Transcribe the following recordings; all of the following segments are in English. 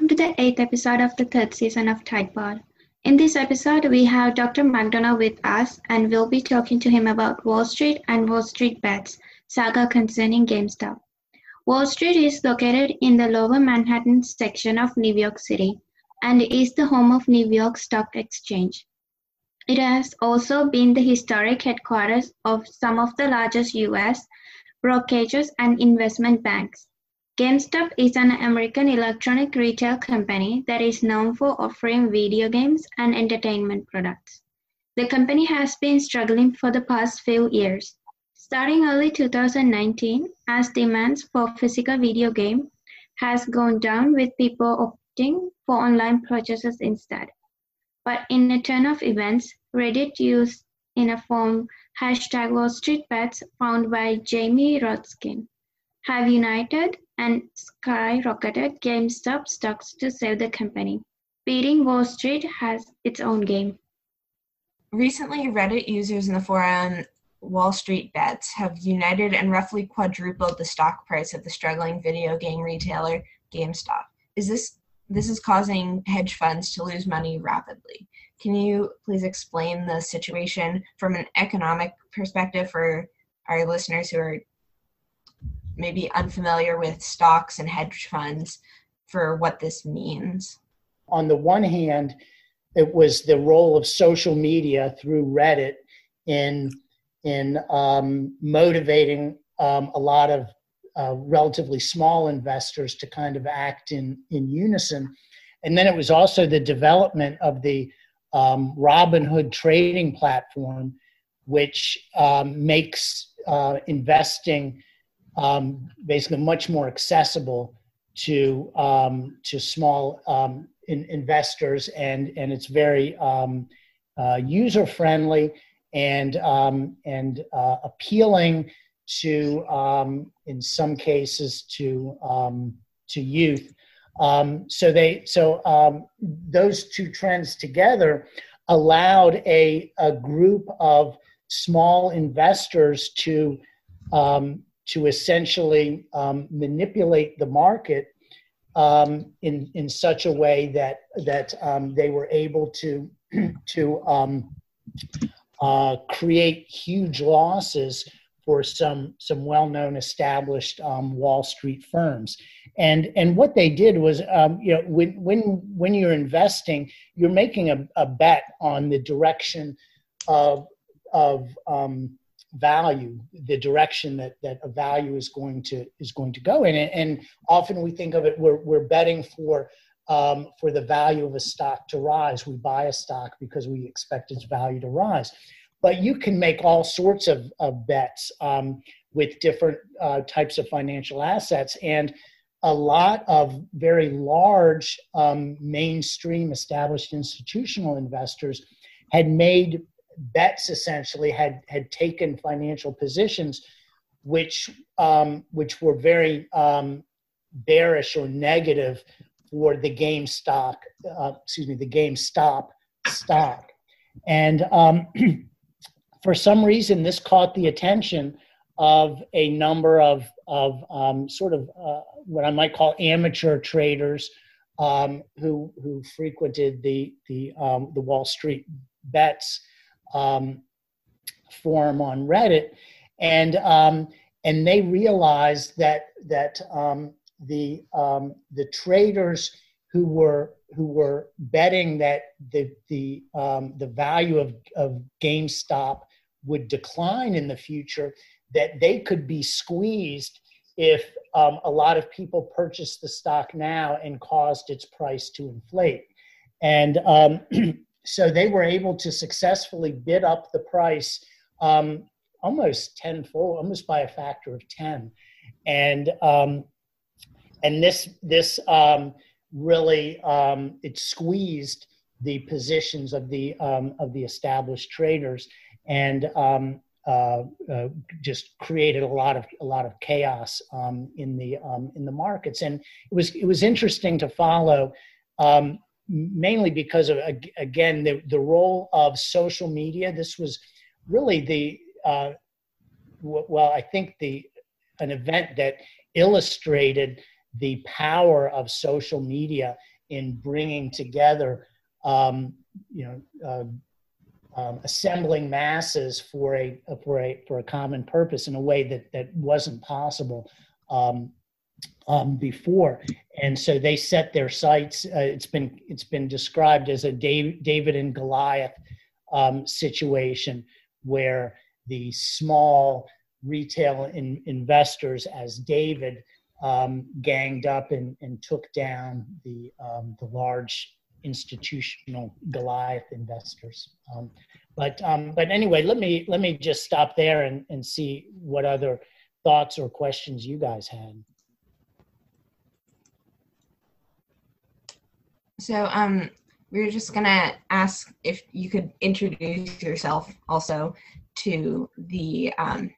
welcome to the eighth episode of the third season of Tidepod. In this episode, we have Dr. McDonald with us, and we'll be talking to him about Wall Street and Wall Street Bets saga concerning GameStop. Wall Street is located in the lower Manhattan section of New York City and is the home of New York Stock Exchange. It has also been the historic headquarters of some of the largest U.S. brokerages and investment banks. GameStop is an American electronic retail company that is known for offering video games and entertainment products. The company has been struggling for the past few years. Starting early 2019, as demands for physical video game has gone down with people opting for online purchases instead. But in a turn of events, Reddit used in a form hashtag Wall Street Bets found by Jamie Rothstein have united and skyrocketed GameStop stocks to save the company. Beating Wall Street has its own game. Recently, Reddit users in the forum Wall Street Bets have united and roughly quadrupled the stock price of the struggling video game retailer GameStop. Is this this is causing hedge funds to lose money rapidly. Can you please explain the situation from an economic perspective for our listeners who are maybe unfamiliar with stocks and hedge funds for what this means? On the one hand, it was the role of social media through Reddit in in um, motivating um, a lot of uh, relatively small investors to kind of act in in unison, and then it was also the development of the um, Robinhood trading platform, which um, makes uh, investing um, basically much more accessible to um, to small um, in, investors, and and it's very um, uh, user friendly and um, and uh, appealing to um, in some cases to to youth. so they so those two trends together allowed a, a group of small investors to um, to essentially um, manipulate the market um, in in such a way that that um, they were able to to um, uh, create huge losses for some some well-known established um, Wall Street firms. And and what they did was, um, you know, when when when you're investing, you're making a, a bet on the direction of of um, value the direction that that a value is going to is going to go in and, and often we think of it we're, we're betting for um, for the value of a stock to rise. We buy a stock because we expect its value to rise. But you can make all sorts of, of bets um, with different uh, types of financial assets. And a lot of very large um, mainstream established institutional investors had made bets essentially had had taken financial positions which um, which were very um, bearish or negative for the game stock uh, excuse me the GameStop stock. And um, for some reason this caught the attention of a number of of um, sort of uh, what I might call amateur traders um, who who frequented the the um, the Wall Street bets um, forum on Reddit, and um, and they realized that that um, the um, the traders who were who were betting that the the um, the value of of GameStop would decline in the future, that they could be squeezed if um, a lot of people purchased the stock now and caused its price to inflate. And um, so they were able to successfully bid up the price um, almost tenfold, almost by a factor of ten, and um, and this this um, really um, it squeezed the positions of the um, of the established traders and um, uh, uh, just created a lot of a lot of chaos in the in the markets, and it was it was interesting to follow. Um, mainly because of again the, the role of social media. This was really the uh, well i think the an event that illustrated the power of social media in bringing together, um, you know, uh, um, assembling masses for a for a for a common purpose in a way that that wasn't possible um, um, before. And so they set their sights. Uh, it's been it's been described as a Dave, David and Goliath um, situation where the small retail in, investors, as David, um, ganged up and, and took down the um, the large institutional Goliath investors. Um, but um, but anyway, let me let me just stop there and, and see what other thoughts or questions you guys had. So um, we were just gonna ask if you could introduce yourself also to the um,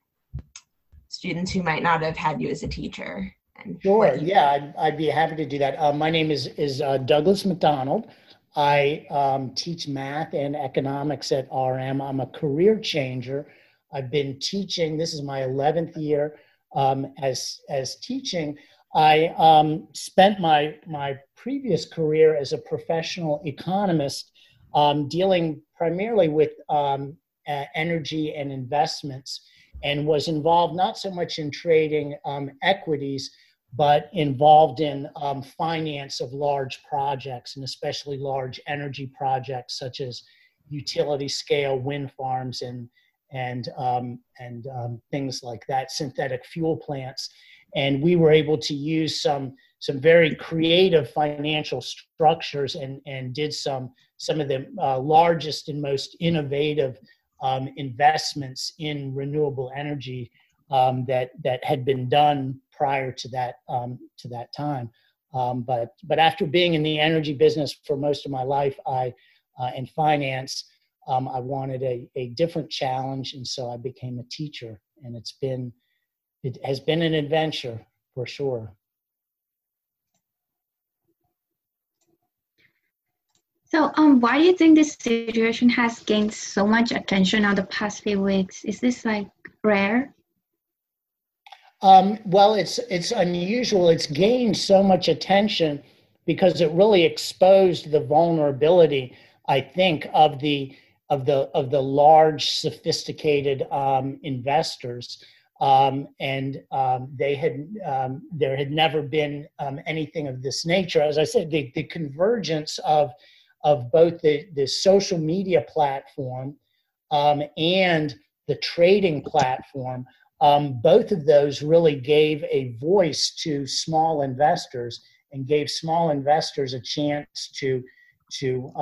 students who might not have had you as a teacher. Sure. Yeah, I'd, I'd, be happy to do that. Uh, my name is is uh, Douglas McDonald. I um, teach math and economics at RM. I'm a career changer. I've been teaching. This is my 11th year um, as as teaching. I um, spent my my previous career as a professional economist, um, dealing primarily with um, uh, energy and investments, and was involved not so much in trading um, equities, but involved in um, finance of large projects, and especially large energy projects such as utility scale wind farms and and um, and things like that, synthetic fuel plants and we were able to use some some very creative financial structures and and did some some of the uh, largest and most innovative um, investments in renewable energy um, that that had been done prior to that um, to that time. Um, but but after being in the energy business for most of my life, I uh, in finance, um, I wanted a, a different challenge, and so I became a teacher, and it's been it has been an adventure for sure. So, um, why do you think this situation has gained so much attention on the past few weeks? Is this like rare? Um, well, it's it's unusual. It's gained so much attention because it really exposed the vulnerability, I think, of the of the of the large, sophisticated um, investors um, and um, they had um, there had never been um, anything of this nature. As I said, the, the convergence of of both the, the social media platform um, and the trading platform, um, both of those really gave a voice to small investors and gave small investors a chance to to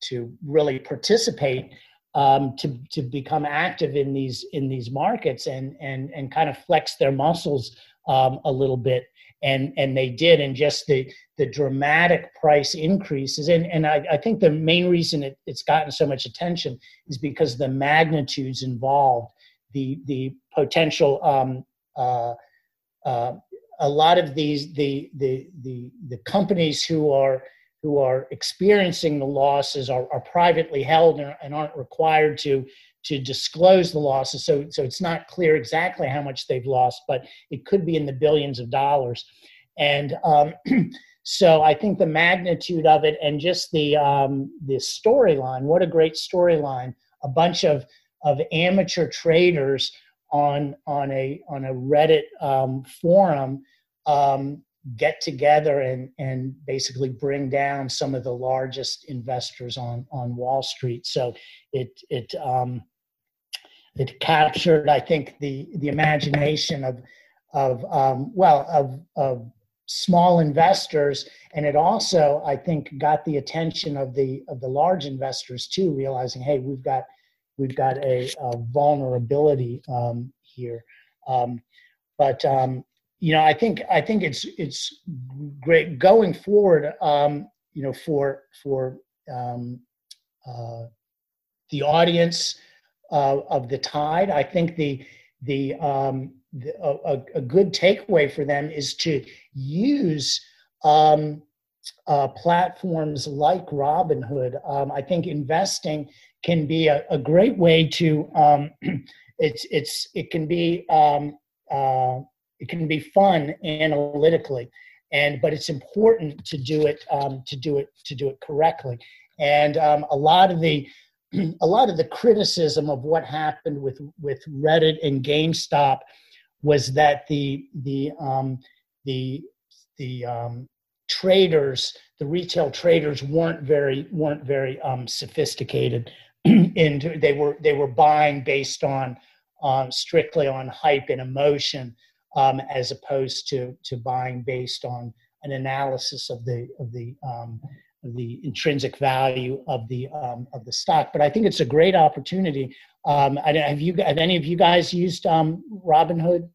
to really participate um, to to become active in these in these markets and and and kind of flex their muscles um, a little bit. And and they did and just the the dramatic price increases. And and I, I think the main reason it, it's gotten so much attention is because the magnitudes involved the the potential um, uh, uh, a lot of these the the the the companies who are who are experiencing the losses are, are privately held and, and aren't required to to disclose the losses. So, so it's not clear exactly how much they've lost, but it could be in the billions of dollars. And um, so I think the magnitude of it and just the um, the storyline. What a great storyline! A bunch of of amateur traders on on a on a Reddit um, forum um, get together and and basically bring down some of the largest investors on on Wall Street. So it it um, it captured, I think, the the imagination of of um, well of of small investors, and it also, I think, got the attention of the of the large investors too, realizing, hey, we've got we've got a, a vulnerability um, here. Um, but um, you know, I think I think it's it's great going forward. Um, you know, for for um, uh, the audience uh, of the Tide, I think the the, um, the a, a, good takeaway for them is to use um, uh, platforms like Robinhood. Um, I think investing can be a, a great way to. Um, it's it's it can be um, uh, it can be fun analytically and but it's important to do it um, to do it to do it correctly. And um, a lot of the a lot of the criticism of what happened with with Reddit and GameStop was that the the um, the the um, traders, the retail traders, weren't very weren't very um, sophisticated, and they were they were buying based on um, strictly on hype and emotion, um, as opposed to to buying based on an analysis of the of the um, the intrinsic value of the um, of the stock. But I think it's a great opportunity. Um, have you have any of you guys used um, Robinhood?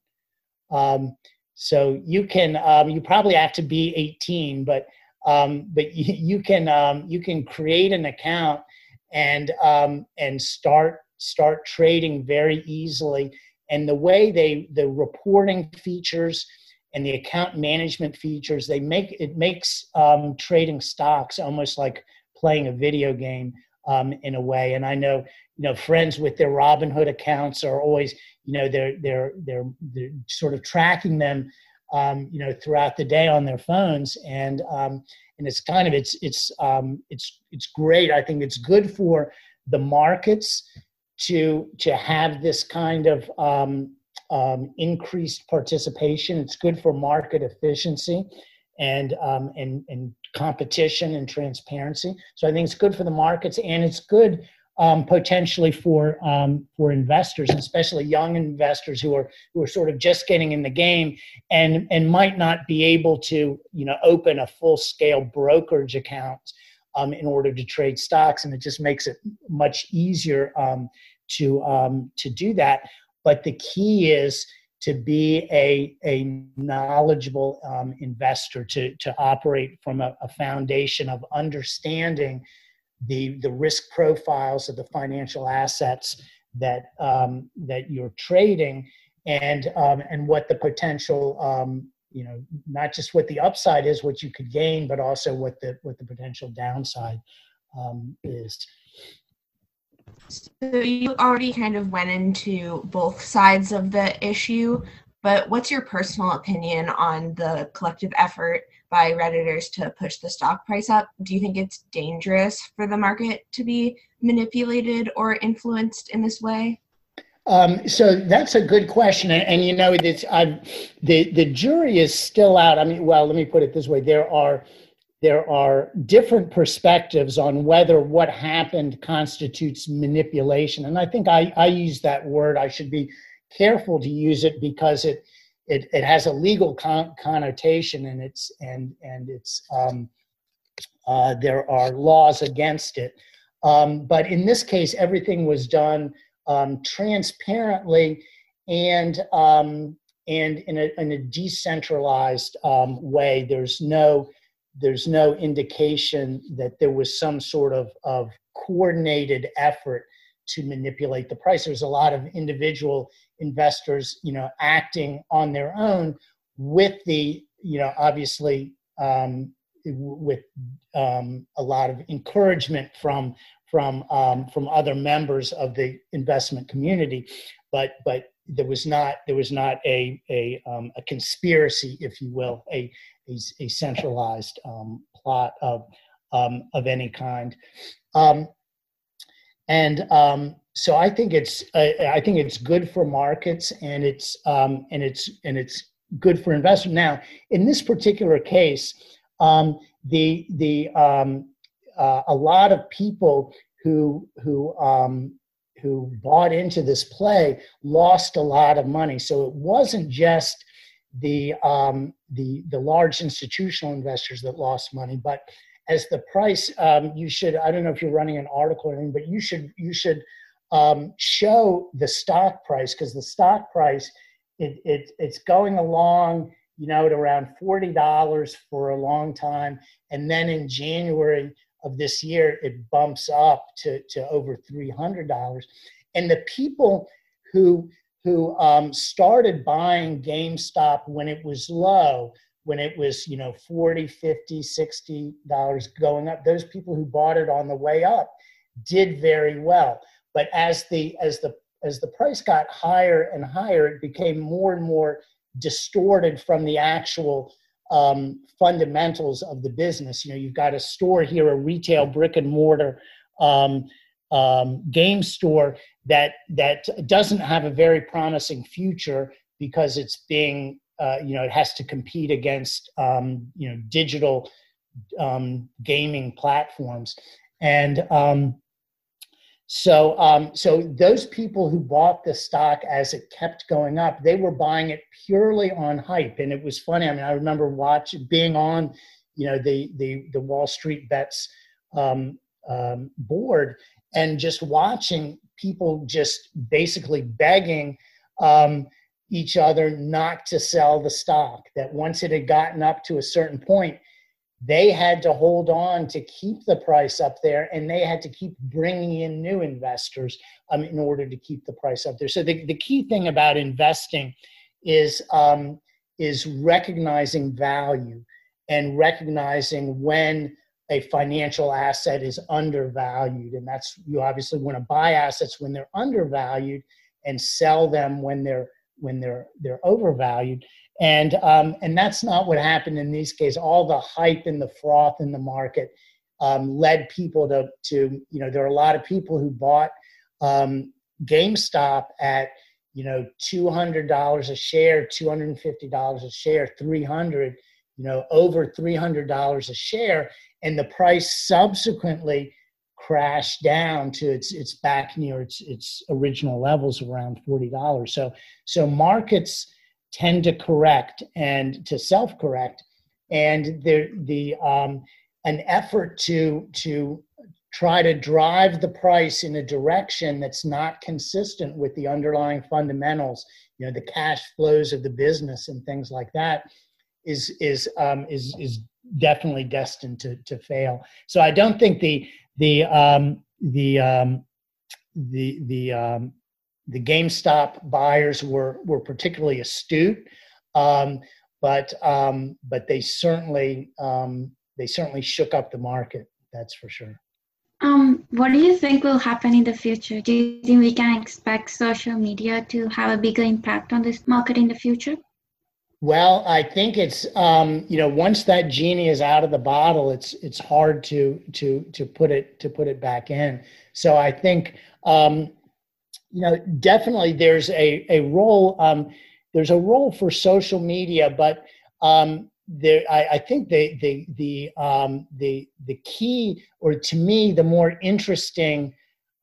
Um, so you can um, you probably have to be 18, but um, but you, you can you can create an account and and start start trading very easily. And the way they the reporting features and the account management features they make it makes um, trading stocks almost like playing a video game um, in a way. And i know you know friends with their robinhood accounts are always you know they're they're they're, they're sort of tracking them um, you know throughout the day on their phones. And um, and it's kind of it's it's um, it's it's great. I think it's good for the markets to to have this kind of um, um, increased participation. It's good for market efficiency and, um, and, and competition and transparency. So I think it's good for the markets and it's good um, potentially for um, for investors, especially young investors who are who are sort of just getting in the game and and might not be able to you know open a full scale brokerage account um, in order to trade stocks, and it just makes it much easier um, to um, to do that. But the key is to be a, a knowledgeable um, investor, to, to operate from a, a, foundation of understanding the, the risk profiles of the financial assets that, um, that you're trading and, um, and what the potential, um, you know, not just what the upside is, what you could gain, but also what the, what the potential downside um, is. So you already kind of went into both sides of the issue, but what's your personal opinion on the collective effort by Redditors to push the stock price up? Do you think it's dangerous for the market to be manipulated or influenced in this way? Um, so that's a good question, and, and you know, it's, I've, the the jury is still out. I mean, well, let me put it this way: there are there are different perspectives on whether what happened constitutes manipulation. And I think I, I use that word. I should be careful to use it because it it, it has a legal con- connotation and it's and and it's um, uh, there are laws against it. Um, but in this case, everything was done um, transparently and um, and in a, in a decentralized um, way. There's no there's no indication that there was some sort of, of coordinated effort to manipulate the price. There's a lot of individual investors, you know, acting on their own with the, you know, obviously um, with um, a lot of encouragement from from um, from other members of the investment community, but but there was not there was not a a, um, a conspiracy, if you will, a a, a centralized um, plot of um, of any kind. Um, and um, so I think it's uh, I think it's good for markets and it's and it's and it's good for investors. Now, in this particular case, the the uh, a lot of people who who um, who bought into this play lost a lot of money. So it wasn't just the um, the the large institutional investors that lost money, but as the price, um, you should. I don't know if you're running an article or anything, but you should you should um, show the stock price because the stock price it, it it's going along you know at around forty dollars for a long time, and then in January of this year it bumps up to to over three hundred dollars, and the people who who um, started buying GameStop when it was low, when it was, you know, 40, 50, 60 dollars going up. Those people who bought it on the way up did very well. But as the as the as the price got higher and higher, it became more and more distorted from the actual um, fundamentals of the business. You know, you've got a store here, a retail brick and mortar um, um, game store that that doesn't have a very promising future because it's being uh, you know it has to compete against um, you know digital um, gaming platforms and um, so um, so those people who bought the stock as it kept going up they were buying it purely on hype and it was funny i mean i remember watching being on you know the the the wall street bets um, um, board and just watching people just basically begging um, each other not to sell the stock. That once it had gotten up to a certain point, they had to hold on to keep the price up there and they had to keep bringing in new investors um, in order to keep the price up there. So the, the key thing about investing is, um, is recognizing value and recognizing when a financial asset is undervalued. And that's you obviously want to buy assets when they're undervalued and sell them when they're when they're they're overvalued. And um, and that's not what happened in these cases. All the hype and the froth in the market um, led people to to you know there are a lot of people who bought um, GameStop at you know two hundred dollars a share, two hundred and fifty dollars a share, three hundred, you know over three hundred dollars a share, and the price subsequently crashed down to its its back near its its original levels around forty dollars. So so markets tend to correct and to self correct, and the the um, an effort to to try to drive the price in a direction that's not consistent with the underlying fundamentals, you know, the cash flows of the business and things like that, is is um, is is definitely destined to to fail. So I don't think the the um, the um, the the um, the GameStop buyers were were particularly astute, um, but um, but they certainly um, they certainly shook up the market. That's for sure. Um, what do you think will happen in the future? Do you think we can expect social media to have a bigger impact on this market in the future? Well, I think it's um, you know once that genie is out of the bottle, it's it's hard to to to put it to put it back in. So I think um, you know definitely there's a a role um, there's a role for social media, but um, there I, I think the the the um, the the key or to me the more interesting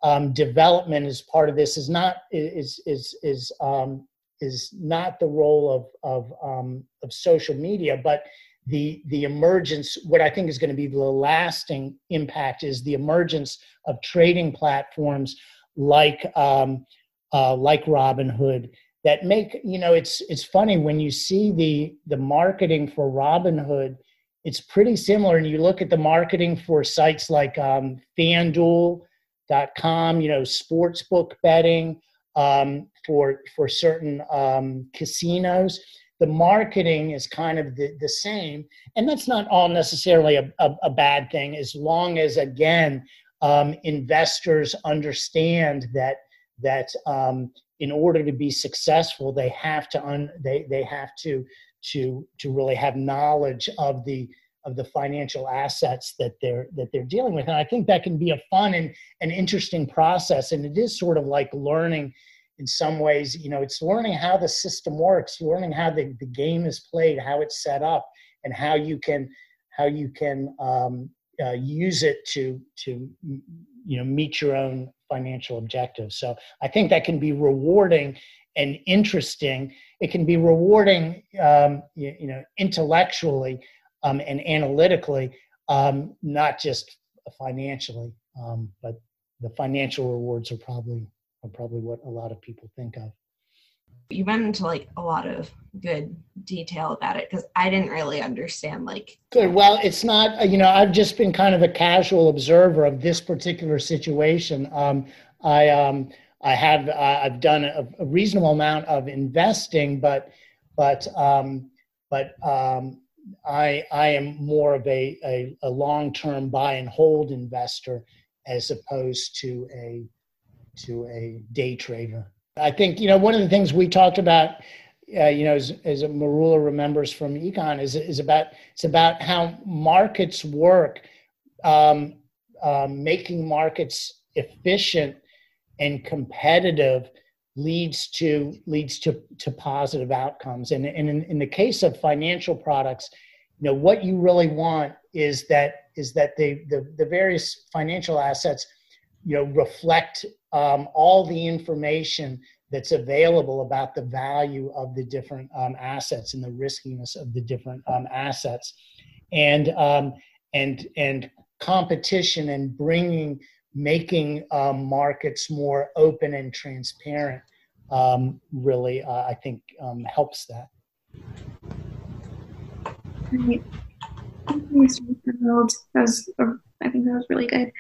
um, development as part of this is not is is is um, is not the role of of um, of social media, but the the emergence. What I think is going to be the lasting impact is the emergence of trading platforms like um, uh, like Robinhood that make you know it's it's funny when you see the the marketing for Robinhood. It's pretty similar, and you look at the marketing for sites like um, FanDuel.com, you know, sportsbook betting, um, for for certain um, casinos. The marketing is kind of the, the same, and that's not all necessarily a, a, a bad thing, as long as again um, investors understand that that um, in order to be successful, they have to un, they they have to to to really have knowledge of the of the financial assets that they're that they're dealing with. And i think that can be a fun and an interesting process. And it is sort of like learning in some ways you know it's learning how the system works learning how the, the game is played how it's set up and how you can how you can um, uh, use it to to you know meet your own financial objectives so i think that can be rewarding and interesting it can be rewarding um, you, you know intellectually um, and analytically, um, not just financially. Um, but the financial rewards are probably are probably what a lot of people think of. You went into like a lot of good detail about it because I didn't really understand like. Good. Well, it's not. Uh, you know, I've just been kind of a casual observer of this particular situation. Um, I um, I have uh, I've done a, a, reasonable amount of investing, but but um, but um, I, I am more of a, a, a long term buy and hold investor as opposed to a to a day trader. I think you know one of the things we talked about uh, you know, as, as Mirula remembers from econ, is is about it's about how markets work, um, um, making markets efficient and competitive leads to leads to to positive outcomes. And, and in, in the case of financial products, you know, what you really want is that is that the the, the various financial assets, you know, reflect um, all the information that's available about the value of the different um, assets and the riskiness of the different um, assets, and um, and and competition and bringing making um, markets more open and transparent um, really uh, I think helps that. Great. Thank you, Mr. Was, I think that was really good.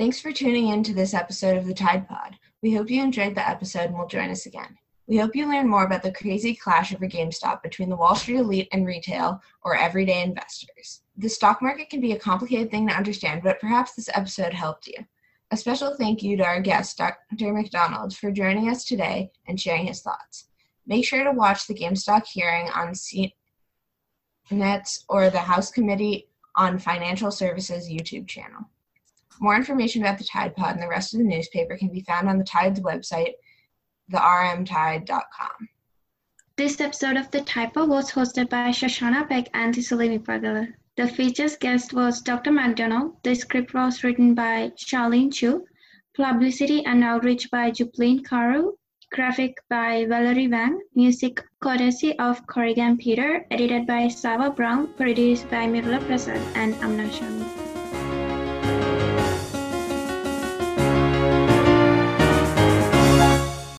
Thanks for tuning in to this episode of the Tide Pod. We hope you enjoyed the episode and will join us again. We hope you learn more about the crazy clash over GameStop between the Wall Street elite and retail or everyday investors. The stock market can be a complicated thing to understand, but perhaps this episode helped you. A special thank you to our guest, Dr. McDonald, for joining us today and sharing his thoughts. Make sure to watch the GameStop hearing on CNET's or the House Committee on Financial Services YouTube channel. More information about the Tide Pod and the rest of the newspaper can be found on the Tide's website, thermtide.com. This episode of The Tide Pod was hosted by Shoshana Peck and Thisuli Meepagala. The featured guest was Dr. McDonald. The script was written by Charlyn Chu. Publicity and outreach by Jupleen Kaur. Graphic by Valerie Wang. Music courtesy of Corrigan Peter. Edited by Sava Brown. Produced by Mirula Prasad and Amna Sharma.